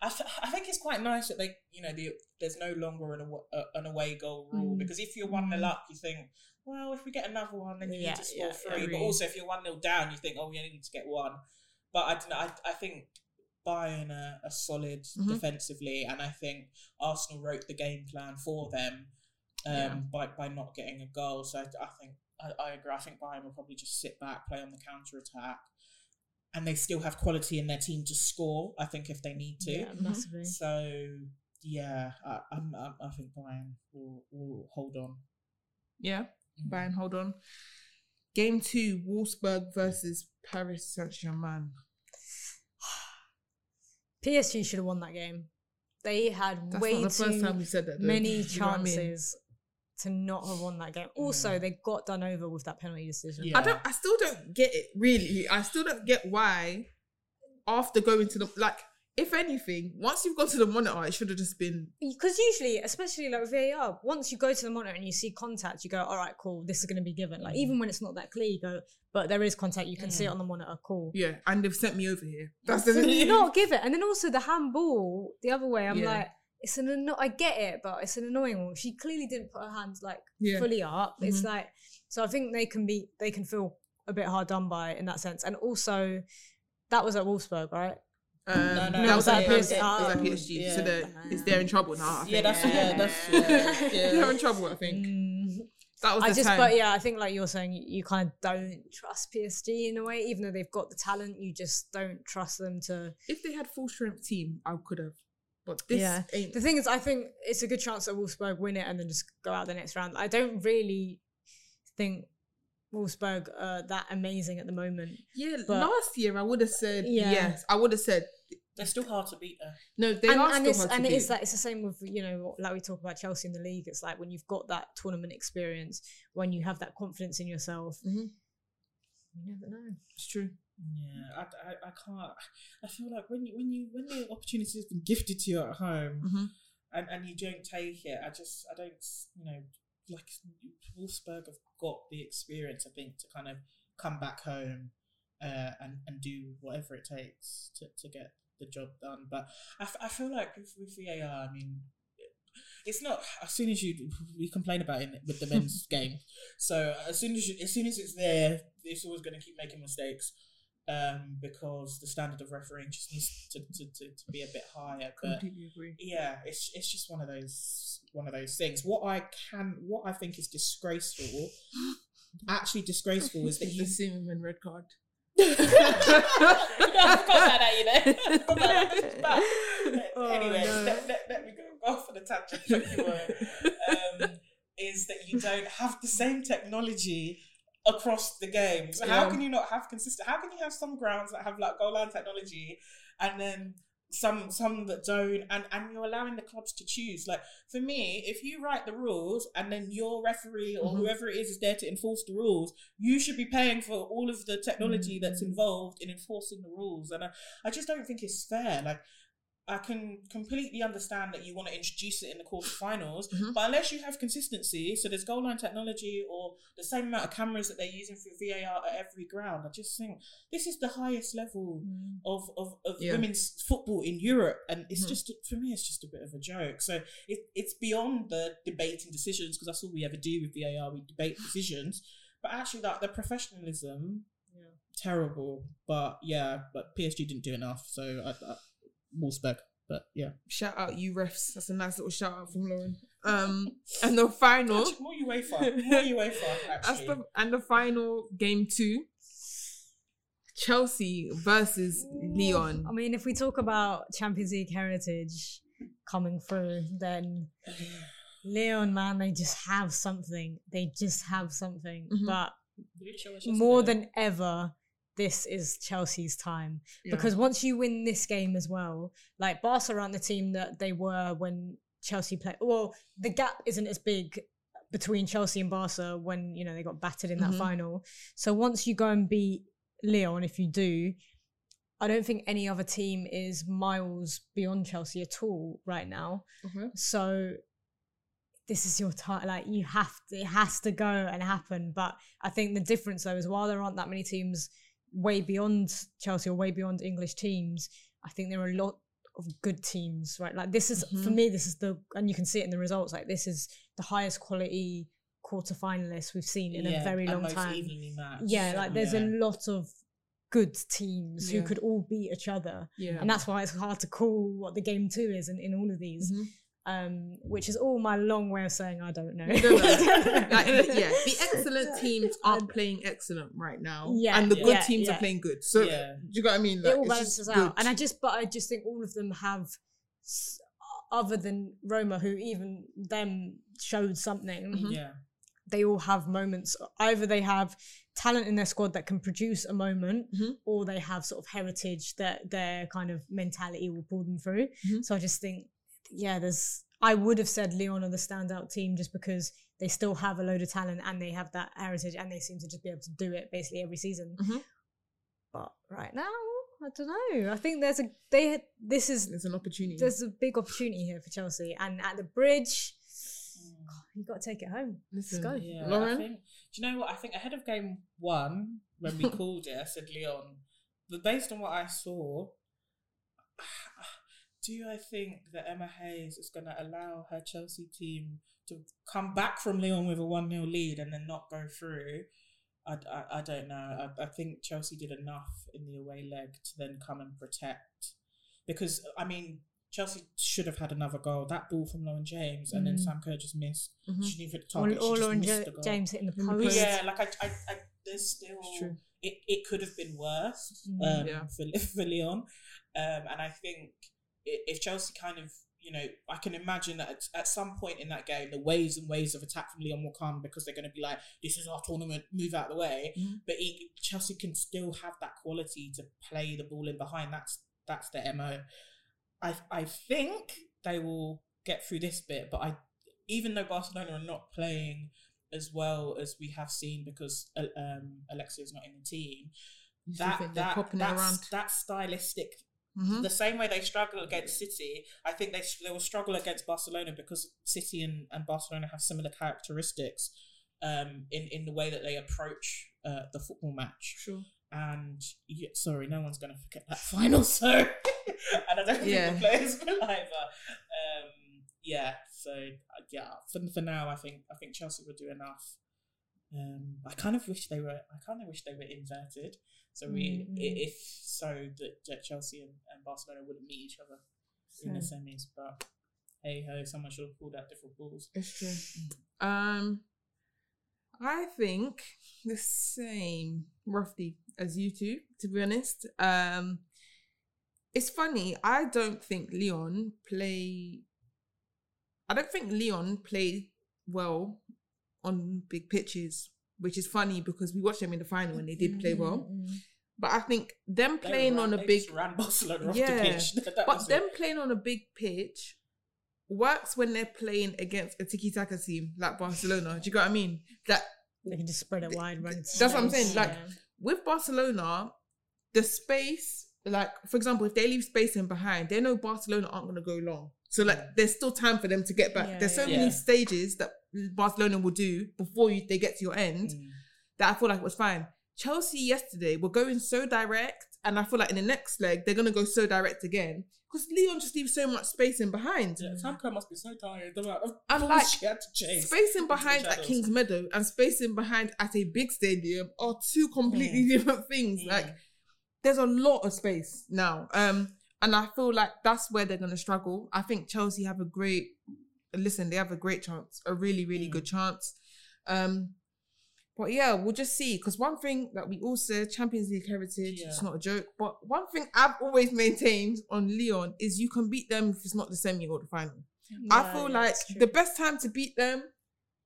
I, f- I think it's quite nice that they, you know, the, there's no longer an, aw- uh, an away goal rule Mm. because if you're one 0 up, you think, well, if we get another one, then you Yeah, need to score yeah, three. but also, if you're one 0 down, you think, oh, we only need to get one. But I don't know. I, I think Bayern are, are solid Mhm. defensively, and I think Arsenal wrote the game plan for them um, Yeah. by by not getting a goal. So I, I think I, I agree. I think Bayern will probably just sit back, play on the counter attack, and they still have quality in their team to score. I think if they need to. Yeah, massively. So yeah, I, I'm, I'm, I think Bayern will, will hold on. Yeah. Mm. Bayern, hold on. Game two, Wolfsburg versus Paris Saint Germain. PSG should have won that game. They had That's way not the first too that. many Do you know I mean? chances to not have won that game. Also, they got done over with that penalty decision. Yeah. I don't. I still don't get it. Really, I still don't get why. After going to the like, if anything, once you've gone to the monitor, it should have just been Because usually, especially like VAR, once you go to the monitor and you see contact, you go, all right, cool, this is going to be given. Like, even when it's not that clear, you go, but there is contact, you can see it on the monitor, cool. yeah. And they've sent me over here. That's the You not give it. And then also the handball the other way, I'm Yeah. like, it's an anno- I get it, but it's an annoying one. She clearly didn't put her hands like Yeah. fully up. It's Mhm. like so I think they can be they can feel a bit hard done by in that sense. And also that was at Wolfsburg, right? Um, No, no, that was at yeah, It was at oh, PSG. So yeah. they're, it's they're in trouble now. I Yeah, that's yeah, that's yeah, they're in trouble. I think. Mm, That was I just, time. but yeah, I think like you're saying, you, kind of don't trust PSG in a way, even though they've got the talent, you just don't trust them to. If they had full strength team, I could have. But this yeah. ain't. The thing is, I think it's a good chance that Wolfsburg win it and then just go out the next round. I don't really think Wolfsburg are that amazing at the moment. yeah, last year I would have said Yeah. yes. I would have said They're still hard to beat though. no. They and, are and still it's hard and to it is beat. that it's the same with you know like we talk about Chelsea in the league. It's like when you've got that tournament experience, when you have that confidence in yourself, Mhm. you never know. It's true. Yeah, I, I, I can't. I feel like when you when you when the opportunity has been gifted to you at home, Mhm. and and you don't take it, I just I don't you know like Wolfsburg have got the experience I think to kind of come back home, uh, and and do whatever it takes to to get the job done. But I, f- I feel like with, with VAR, I mean. It's not as soon as you we complain about it with the men's game. So as soon as you, as soon as it's there, it's always going to keep making mistakes um, because the standard of refereeing just needs to, to, to, to be a bit higher. But Completely agree. yeah, it's it's just one of those one of those things. What I can, what I think is disgraceful, actually disgraceful, is that the Zimmerman red card. I forgot about that, you know. I forgot about that. But Oh, anyway, no. let, let, let me go off on a tangent. Thank you, Warren. um, is that you don't have the same technology across the games. How can you not have consistent? How can you have some grounds that have like goal line technology and then some some that don't and and you're allowing the clubs to choose. Like for me if you write the rules and then your referee or Mhm. whoever it is is there to enforce the rules you should be paying for all of the technology that's involved in enforcing the rules. And I, I just don't think it's fair. Like I can completely understand that you want to introduce it in the quarterfinals, Mhm. but unless you have consistency, so there's goal line technology or the same amount of cameras that they're using for VAR at every ground, I just think this is the highest level of, of, of Yeah. women's football in Europe, and it's Mhm. just for me, it's just a bit of a joke. So it, it's beyond the debating decisions because that's all we ever do with VAR. We debate decisions, but actually, like the professionalism, terrible. But yeah, but PSG didn't do enough, so I, I, Wolfsburg. But yeah, Shout out you refs. That's a nice little shout out from Lauren. Um, and the final. Actually, more UEFA, more UEFA. That's Actually, the and the final game two. Chelsea versus Lyon. I mean, if we talk about Champions League heritage coming through, then Lyon, man, they just have something. They just have something. Mhm. But more than ever, this is Chelsea's time. Yeah. Because once you win this game as well, like Barca aren't the team that they were when Chelsea played. Well, the gap isn't as big between Chelsea and Barca when you know they got battered in that Mhm. final. So once you go and beat Lyon, if you do, I don't think any other team is miles beyond Chelsea at all right now. Okay. So this is your time. Like you have to, it has to go and happen. But I think the difference though is while there aren't that many teams way beyond Chelsea or way beyond English teams, I think there are a lot of good teams, right? Like this is for Mhm. me, this is the and you can see it in the results. Like this is the highest quality quarter finalists we've seen in a very long time. Yeah, like there's a lot of good teams Yeah. who could all beat each other. Yeah. And that's why it's hard to call what the game two is in, in all of these. Mhm. Um, which is all my long way of saying I don't know. No, no. Like, yeah, the excellent teams are playing excellent right now. Yeah, and the good teams yeah. are playing good. So Yeah. do you know what I mean? it all it's balances out. good. And I just, but I just think all of them have, other than Roma, who even them showed something. Mhm. Yeah. They all have moments. Either they have talent in their squad that can produce a moment, Mhm. or they have sort of heritage that their kind of mentality will pull them through. Mhm. So I just think, yeah, there's. I would have said Lyon are the standout team just because they still have a load of talent and they have that heritage and they seem to just be able to do it basically every season. Mhm. But right now, I don't know. I think there's a they. This is There's an opportunity. there's a big opportunity here for Chelsea, and at the bridge, you got to take it home. Listen, Let's go. Yeah, Lauren? Think, do you know what? I think ahead of game one, when we called it, I said Lyon. But based on what I saw, do I think that Emma Hayes is going to allow her Chelsea team to come back from Lyon with a 1 0 lead and then not go through? I, I, I don't know. I, I think Chelsea did enough in the away leg to then come and protect. Because, I mean, Chelsea should have had another goal. That ball from Lauren James, and then Mm. Sam Kerr just missed. Mhm. She didn't hit the Or, target. or Lauren missed Ja- the goal. James hitting the post. Yeah, like I, I, I there's still it, it could have been worse Mm. um, Yeah. for for Lyon, um, and I think if Chelsea kind of you know I can imagine that at, at some point in that game the waves and waves of attack from Lyon will come because they're going to be like this is our tournament, move out of the way. Mhm. But he, Chelsea can still have that quality to play the ball in behind. That's that's their mo. I I think they will get through this bit, but I even though Barcelona are not playing as well as we have seen because uh, um, Alexia is not in the team. That that that's, that stylistic, Mhm. the same way they struggle against City, I think they they will struggle against Barcelona because City and, and Barcelona have similar characteristics um, in in the way that they approach uh, the football match. Sure. And yeah, sorry, no one's gonna forget that final. So, and I don't think Yeah. the players will either. Um, yeah. So uh, yeah, for for now, I think I think Chelsea will do enough. Um, I kind of wish they were. I kind of wish they were inverted. So we, Mm, i mm. if so, that, Chelsea and, and Barcelona wouldn't meet each other in the semis. But hey ho, someone should have pulled out different balls. It's true. Um, I think the same roughly as you two. To be honest, um, it's funny. I don't think Lyon play. I don't think Lyon play well on big pitches, which is funny because we watched them in the final and they did play well. Mm, But I think them They playing ran- on a big ran Barcelona off Yeah, the pitch. That but was it. them playing on a big pitch works when they're playing against a tiki taka team like Barcelona. Do you get what I mean? That They can just spread it wide. Run That's what I'm saying, like- Yeah. with Barcelona, the space, like for example, if they leave space in behind, they know Barcelona aren't gonna go long. So like there's still time for them to get back. Yeah, there's so yeah. many Yeah. stages that Barcelona will do before you, they get to your end Mm. that I feel like was fine. Chelsea yesterday were going so direct, and I feel like in the next leg they're gonna go so direct again because Lyon just leaves so much space in behind. Yeah, Sam Kerr must be so tired. The amount of And like she had to chase. spacing into behind at. Kingsmeadow and spacing behind at a big stadium are two completely different things. Mm. Like there's a lot of space now. Um and I feel like that's where they're gonna struggle. I think Chelsea have a great listen, they have a great chance, a really, really Mm. good chance. Um but yeah, we'll just see. Because one thing that we all said, Champions League heritage, it's not a joke. But one thing I've always maintained on Lyon is you can beat them if it's not the semi or the final. I feel yeah, like the best time to beat them,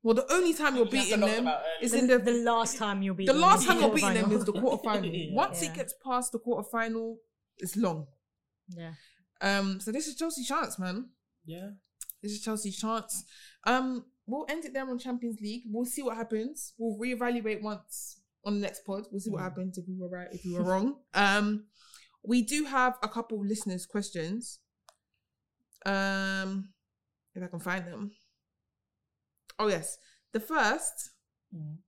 well, the only time you're You beating them them out early. is the, in the the last time you'll be the last time you're quarterfinal. beating them is the quarterfinal. Yeah. Once Yeah. it gets past the quarterfinal, it's long. yeah. Um, so this is Chelsea's chance, man. Yeah. This is Chelsea's chance. Um, we'll end it there on Champions League. We'll see what happens. We'll reevaluate once on the next pod. We'll see what Mm. happens if we were right, if we were wrong. Um, we do have a couple listeners' questions. Um, if I can find them. Oh yes, the first. Mm.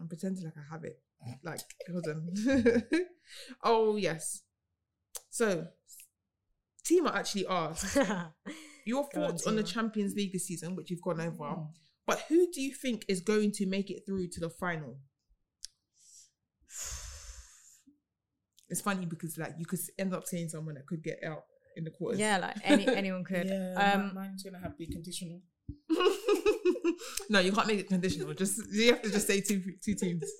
I'm pretending like I have it. Like, hold on. oh yes. So, Tima actually asked your thoughts on the Champions League this season, which you've gone over. Mm. But who do you think is going to make it through to the final? It's funny because like you could end up saying someone that could get out in the quarters. yeah, like any anyone could. Yeah, um, mine's gonna have to be conditional. no, you can't make it conditional. Just you have to just say two two teams.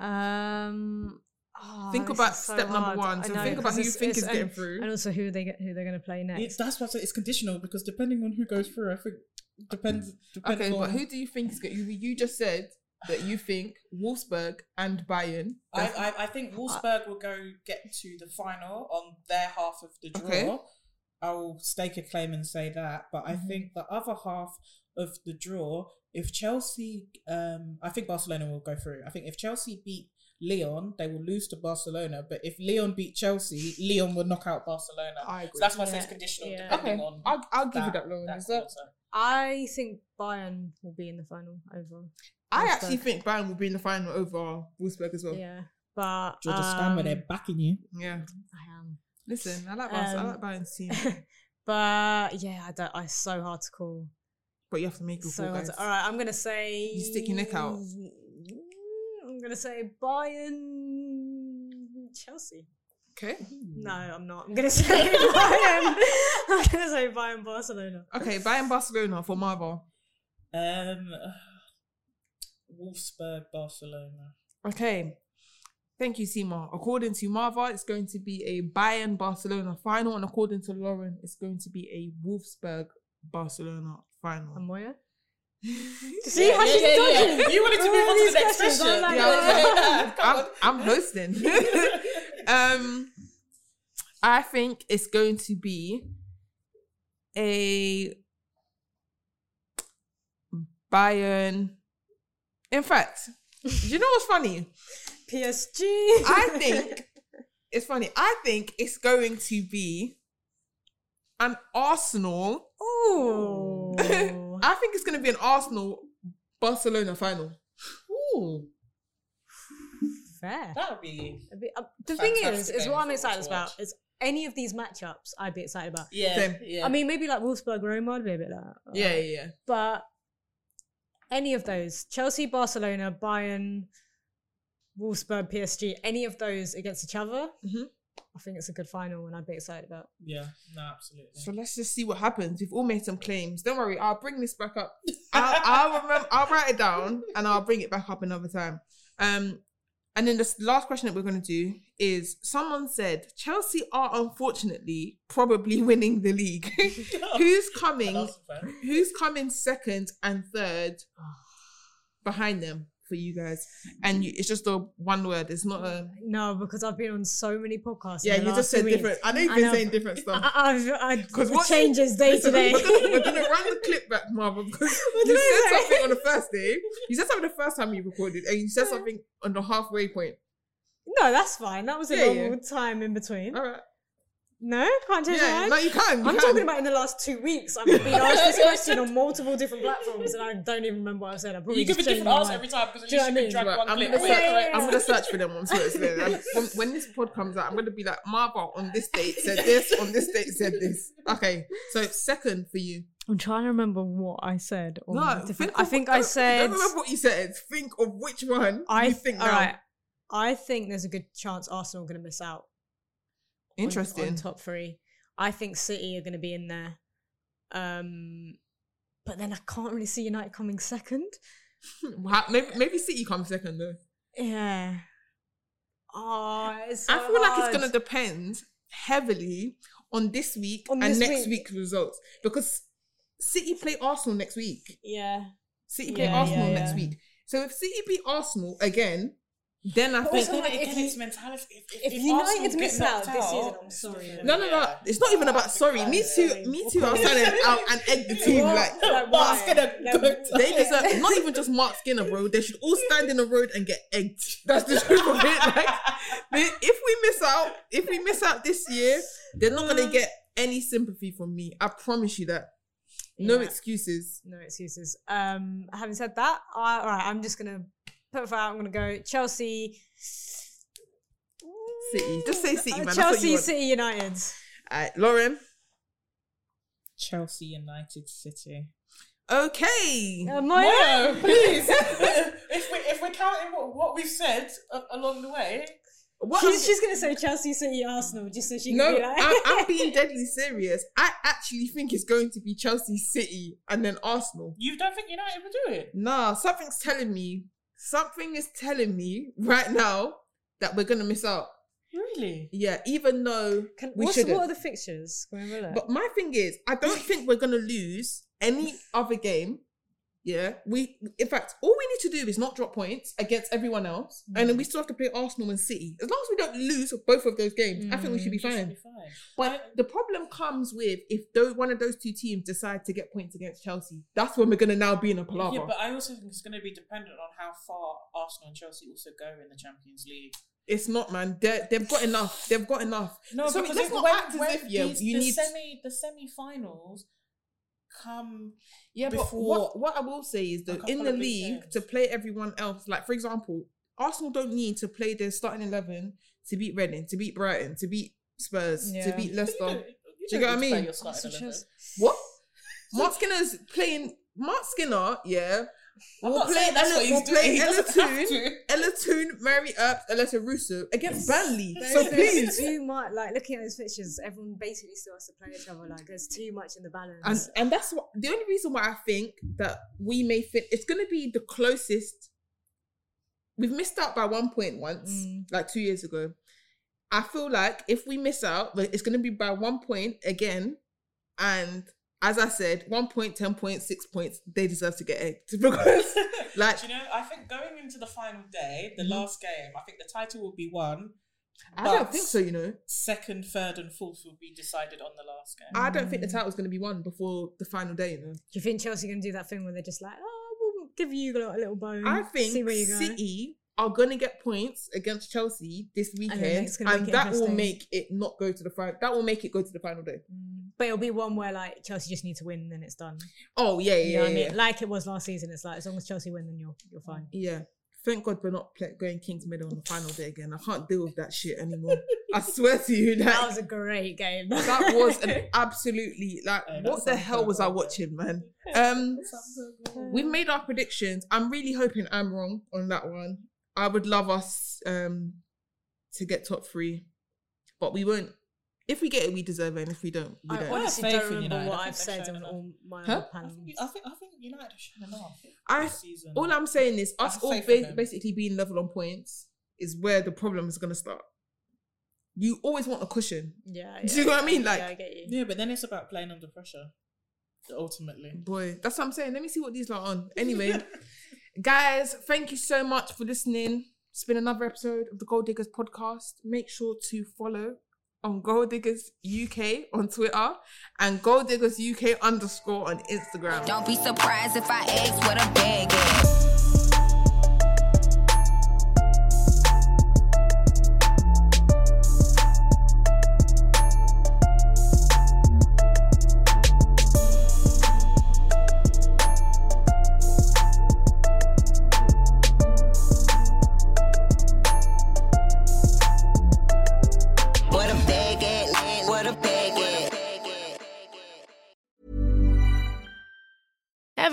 Um, oh, think about so step number one. I So know, think about who you think it's- is getting and, through. and also who they get, who they're going to play next. It, that's why I say it's conditional because depending on who goes through, I think depends. depends Okay, on, but who do you think is going? You, you just said that you think Wolfsburg and Bayern. I, I, I think Wolfsburg will go get to the final on their half of the draw. Okay. I will stake a claim and say that, but I Mhm. think the other half of the draw, if Chelsea, um, I think Barcelona will go through. I think if Chelsea beat Lyon, they will lose to Barcelona. But if Lyon beat Chelsea, Lyon will knock out Barcelona. I So agree. that's why I say it's conditional, yeah. depending okay, on. I'll, I'll give you that- that, Lauren. that Is that- quarter. I think Bayern will be in the final over. I Wolfsburg. actually think Bayern will be in the final over Wolfsburg as well. Yeah, but Georgia stand where um, they're backing you. Yeah. I am. Listen, I like Bayern. I Um, like Bayern's team, but yeah, I don't. I it's so hard to call. but you have to make a So call, guys. to, all right, I'm gonna say You stick your neck out. I'm gonna say Bayern, Chelsea. Okay. No, I'm not. I'm gonna say Bayern. I'm gonna say Bayern Barcelona. Okay, Bayern Barcelona for Marva. Um, Wolfsburg, Barcelona. Okay. Thank you, Sima. According to Marva, it's going to be a Bayern Barcelona final, and according to Lauren, it's going to be a Wolfsburg Barcelona final. And Moya? See See how she's dodging? You wanted to move on to these the next question. I'm like, Yeah, I'm. I'm hosting. um, I think it's going to be a Bayern. In fact, you know what's funny? PSG. I think it's funny. I think it's going to be an Arsenal. Ooh. I think it's going to be an Arsenal Barcelona final. Ooh, Fair. that would be. A bit- uh, the thing is, is what I'm excited about is any of these matchups I'd be excited about. Yeah, Same. yeah. I mean, maybe like Wolfsburg Roma, I'd be a bit like, uh, Yeah, yeah, yeah. but any of those Chelsea, Barcelona, Bayern, Wolfsburg, PSG, any of those against each other, Mhm. I think it's a good final and I'd be excited about. yeah, no, absolutely. So let's just see what happens. We've all made some claims. Don't worry, I'll bring this back up. I'll, I'll remember. I'll write it down and I'll bring it back up another time. Um, and then the last question that we're going to do is: Someone said Chelsea are unfortunately probably winning the league. who's coming? Who's coming second and third behind them for you guys? And you, it's just a one word. It's not a. No, because I've been on so many podcasts. Yeah, you just said different. I know you've been saying different stuff. I, I've, I, Because what changes day to day. We're gonna, we're gonna run the clip back, Marva, because you said something on the first day. You said something the first time you recorded, and you said something on the halfway point. no, that's fine. That was a Yeah, normal yeah. time in between. All right. No, can't change Yeah, my mind. no, you can. You I'm can. talking about in the last two weeks. I've been asked this question on multiple different platforms, and I don't even remember what I said. I probably You give a just changed different my answer mind. every time because at Do you least know you what can I mean? drag Right, one I'm clip. gonna, search, yeah, yeah. I'm gonna search for them on Twitter. When, when this pod comes out, I'm gonna be like, Marva on this date said this, on this date said this. Okay, so second for you. I'm trying to remember what I said. on No, different- think I think don't- I said. Don't remember what you said. Think of which one I you think all now. right. I think there's a good chance Arsenal are going to miss out. On- Interesting. on top three. I think City are going to be in there. Um, but then I can't really see United coming second. Maybe, maybe City comes second though. Yeah. Oh, it's I so feel like it's gonna depend heavily on this week On and this next week. week's results because City play Arsenal next week. Yeah. City play Yeah, Arsenal yeah, next week. So if City beat Arsenal again, then I But think also, like, if again, you- it's mentality. If, if if United Arsenal get miss out knocked this season, I'm sorry, it's then. no, no, no. yeah. It's not even about sorry. Me too. Me too. I'm standing out and egg the team What? like. Like, Mark's why? gonna Like, go They deserve not even just Mark Skinner, bro. They should all stand in the road and get egged. That's the truth of it. Like, if we miss out, if we miss out this year, they're not gonna get any sympathy from me. I promise you that. No Yeah. excuses. No excuses. Um, having said that, I, all right, I'm just gonna put it out. I'm gonna go Chelsea. City. Just say City, Uh, man. That's what you Chelsea, want. City, United. Alright, Lauren. Chelsea United City. Okay. Uh, Moya? No, please. if we if we're counting what, what we've said a- along the way, What She's, she's gonna say Chelsea, City, Arsenal, just so she can no, be like. I, I'm being deadly serious. I actually think it's going to be Chelsea, City, and then Arsenal. you don't think United will do it? Nah, something's telling me. Something is telling me right now that we're gonna miss out. Really? Yeah, even though Can, we what's, shouldn't. what are the fixtures? Can we have a look? But my thing is, I don't think we're gonna lose any other game. Yeah, we. In fact, all we need to do is not drop points against everyone else, and Mm. then we still have to play Arsenal and City. As long as we don't lose both of those games, I think we should be Mm, You should fine. be fine. But the problem comes with if those, one of those two teams decide to get points against Chelsea, that's when we're gonna now be in a palaver. Yeah, but I also think it's going to be dependent on how far Arsenal and Chelsea also go in the Champions League. it's not, man. They're, they've got enough. They've got enough. No, so because let's not when, act as if yeah, these- you the need. semi the semi-finals come. Yeah, but what what I will say is that in the league games. to play everyone else, like for example, Arsenal don't need to play their starting eleven to beat Reading, to beat Brighton, to beat Spurs, to Yeah. beat You Leicester. don't- Do you don't get what I need mean? your starting 11. What? Mark Skinner's playing. Mark Skinner, yeah, I'm We'll not play saying that's Ella, what he's we'll doing. play He Ella doesn't Toon. Ella Toone, Mary Earps, Alessia Russo against Burnley. There's- So there's please. too much. Like looking at those pictures, everyone basically still has to play each other. Like there's too much in the balance. And and that's what the only reason why I think that we may fit it's gonna be the closest. We've missed out by one point once, Mm. like two years ago. I feel like if we miss out, like, it's gonna be by one point again. And as I said, one point, ten points, six points, they deserve to get egged because like Do you know, I think going into the final day, the Mhm. last game, I think the title will be won. I don't think so, you know. Second, third, and fourth will be decided on the last game. I don't think the title's gonna be won before the final day, you know. do you think Chelsea are going to do that thing where they're just like, oh, we'll give you a little bone. I think see where you go. City are going to get points against Chelsea this weekend, it's and, gonna make it that will make it not go to the final. That will make it go to the final day. Mm. But it'll be one where like Chelsea just need to win, and then it's done. Oh yeah, You yeah, know what I yeah, mean? Like it was last season. It's like as long as Chelsea win, then you're you're fine. yeah. Thank God we're not play- going Kingsmeadow on the final day again. I can't deal with that shit anymore. I swear to you, that That was a great game. that was an absolutely like Yeah, what the hell so was I watching, man? Um, we've made our predictions. I'm really hoping I'm wrong on that one. I would love us um to get top three, but we won't. If we get it, we deserve it. And if we don't, we I don't. honestly faith don't remember United. I what think I've they've said shown on all my Huh? other I panels. think, I think I think United have shown enough. I this season. all I'm saying is us all ba- basically being level on points is where the problem is gonna start. You always want a cushion. Yeah, Do you know what I mean? yeah, Like- I get you. yeah, but then it's about playing under pressure. Ultimately, Boy, that's what I'm saying. Let me see what these are on. Anyway, guys, thank you so much for listening. It's been another episode of the Gold Diggers podcast. Make sure to follow on Gold Diggers UK on Twitter and Gold Diggers UK underscore on Instagram. Don't be surprised if I ask what a bag is.